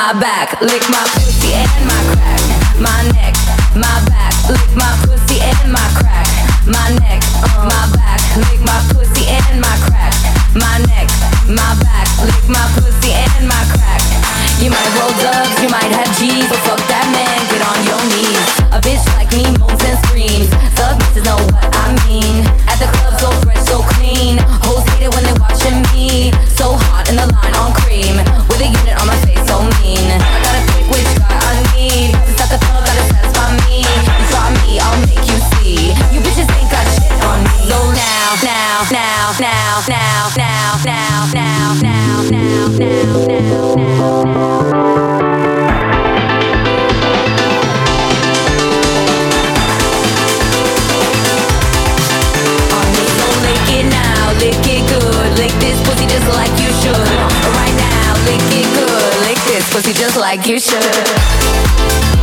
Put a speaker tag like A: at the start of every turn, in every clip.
A: my back, lick my pussy just like you should.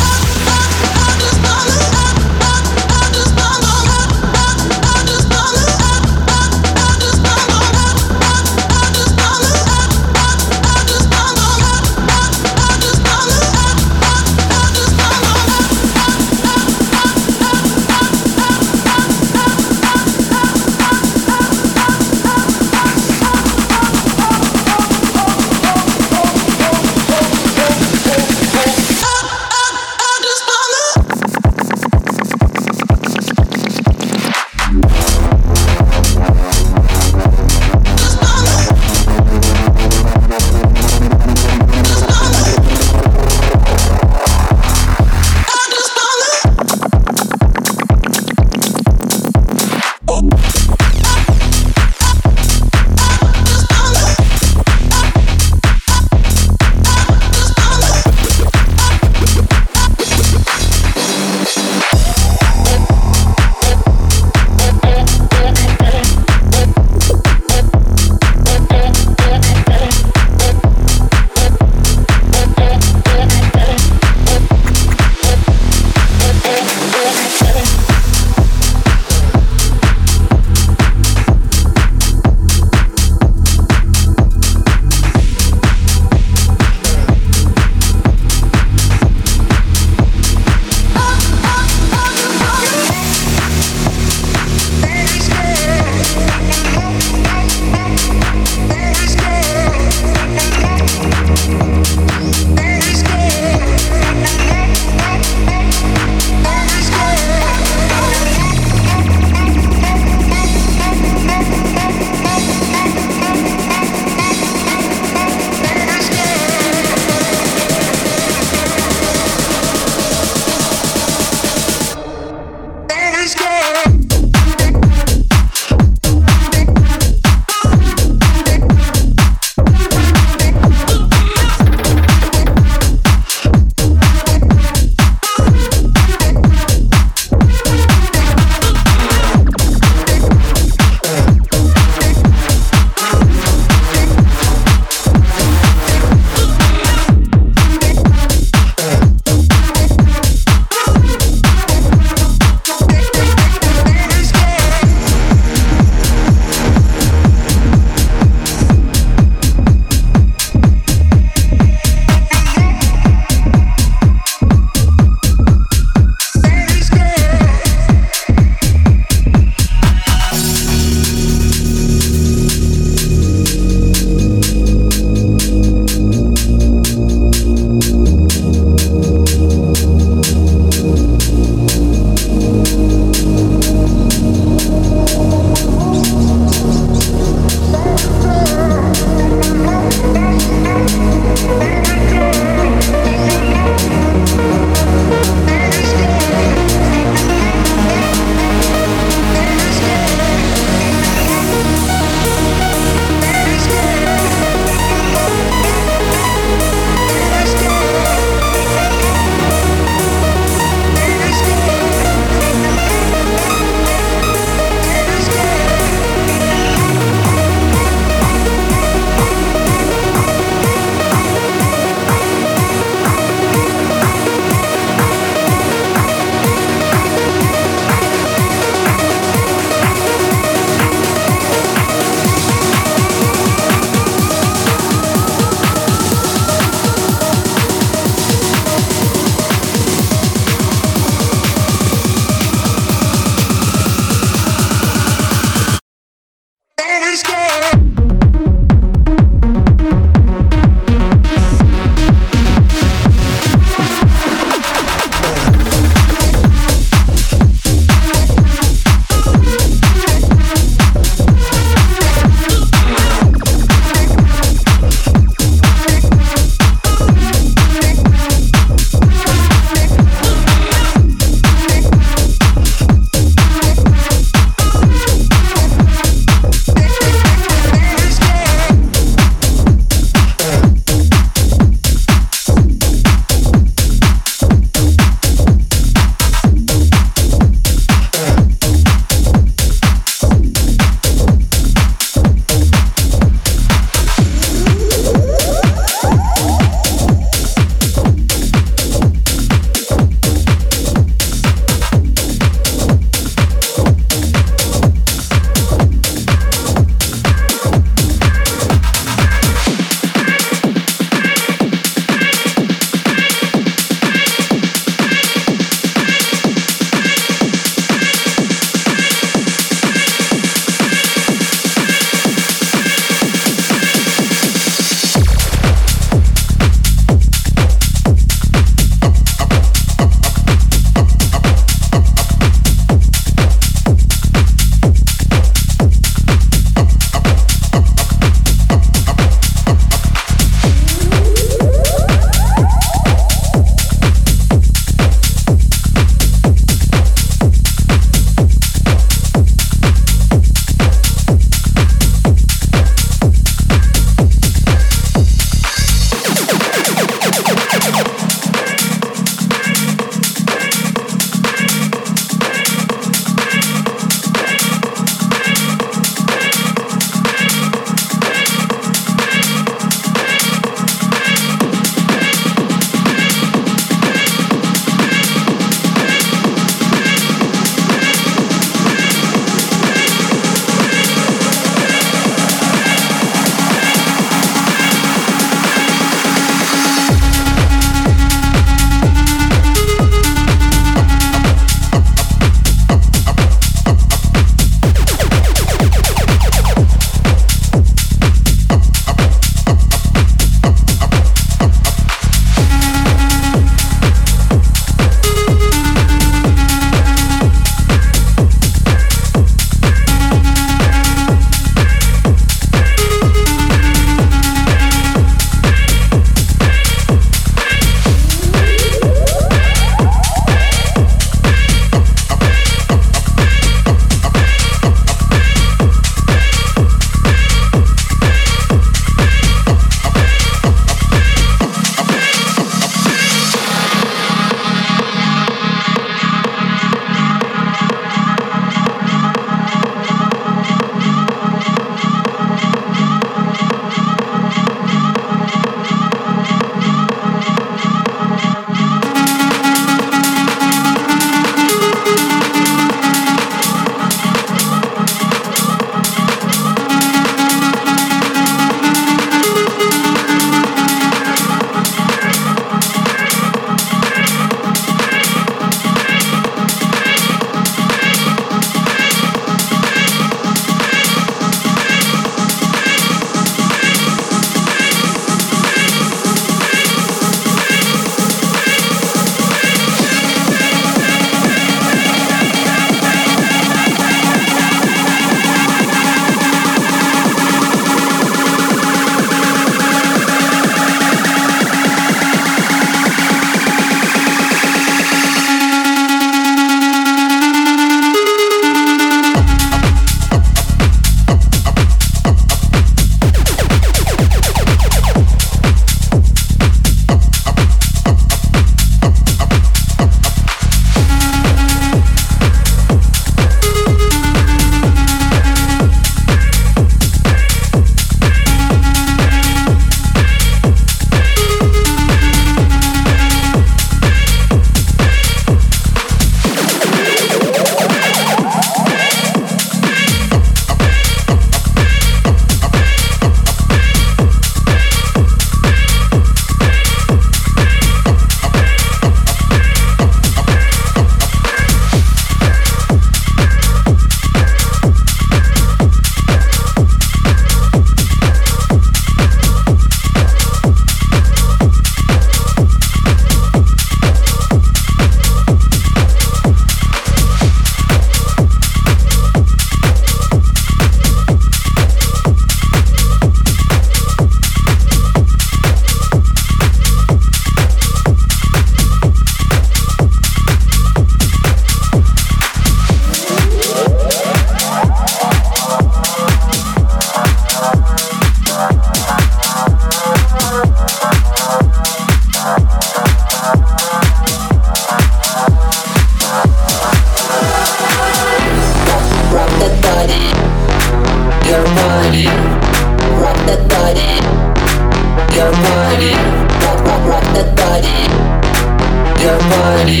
A: your body,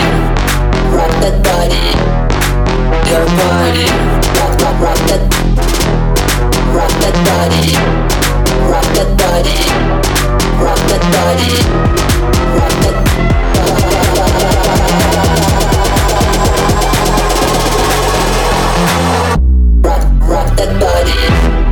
A: rock that body, your body, rock
B: rock rock that, rock that body, rock that body, rock that body, rock that. Rock, rock that
C: body.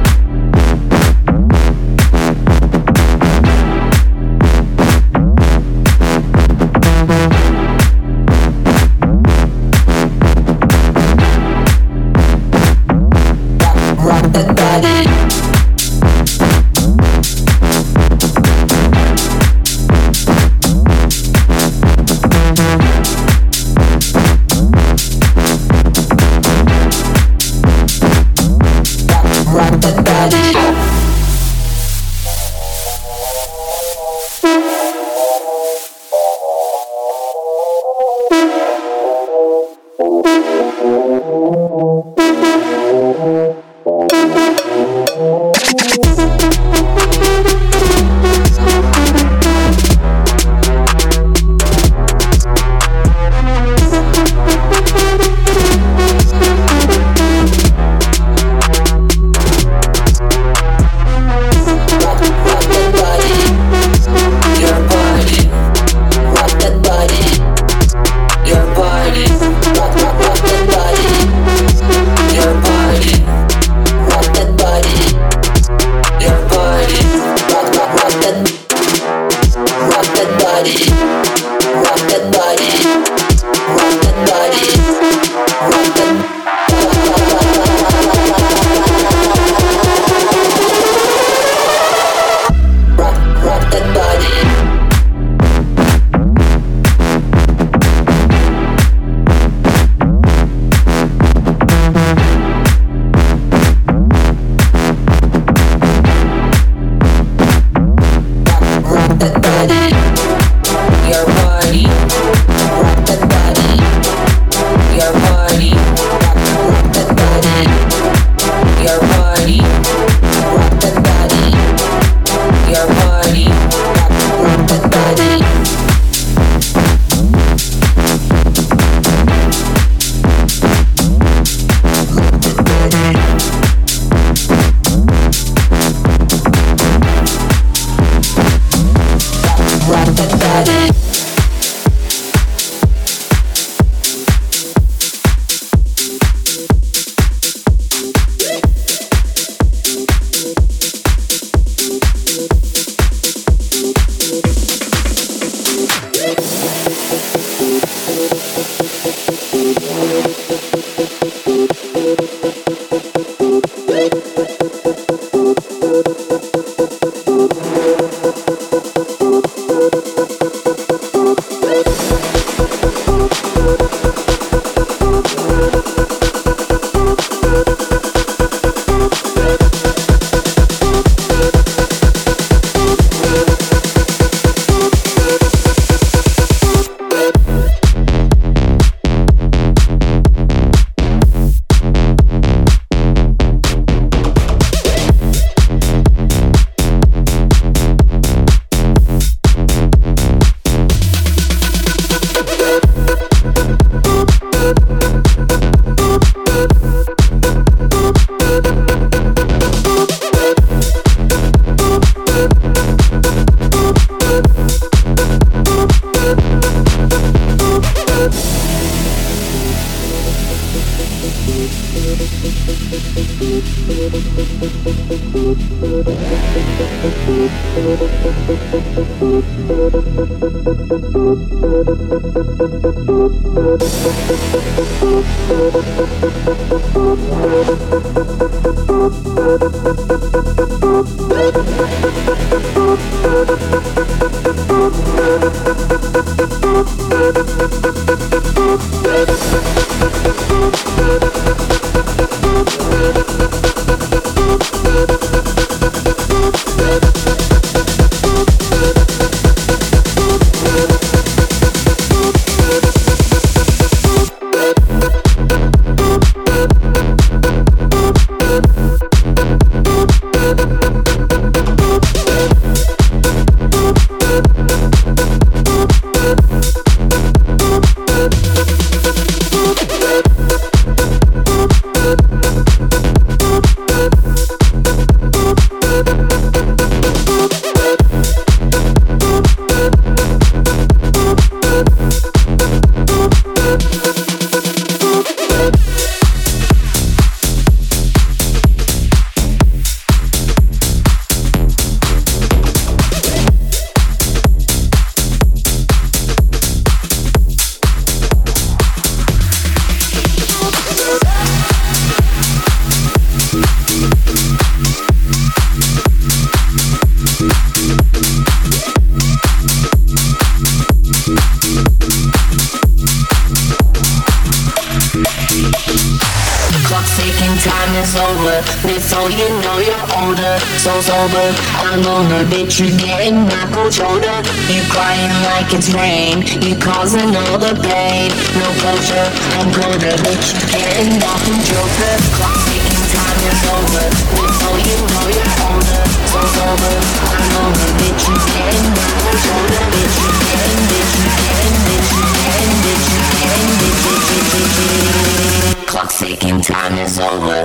C: Before you know you're older So sober I'm gonna bet you getting my cold shoulder You crying like it's rain You causing all the pain No closure I'm gonna bet you getting off from Joker Clock time is over Before you know you're older So sober I'm gonna bet you getting my cold shoulder Bet you getting, bet you getting, bet you getting, bet you getting, bet you getting Clock ticking time is over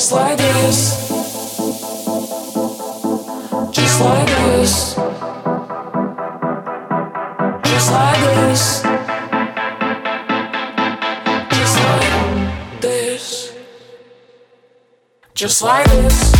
D: just like this.
E: Just like this. Just like this. Just like this. Just like this.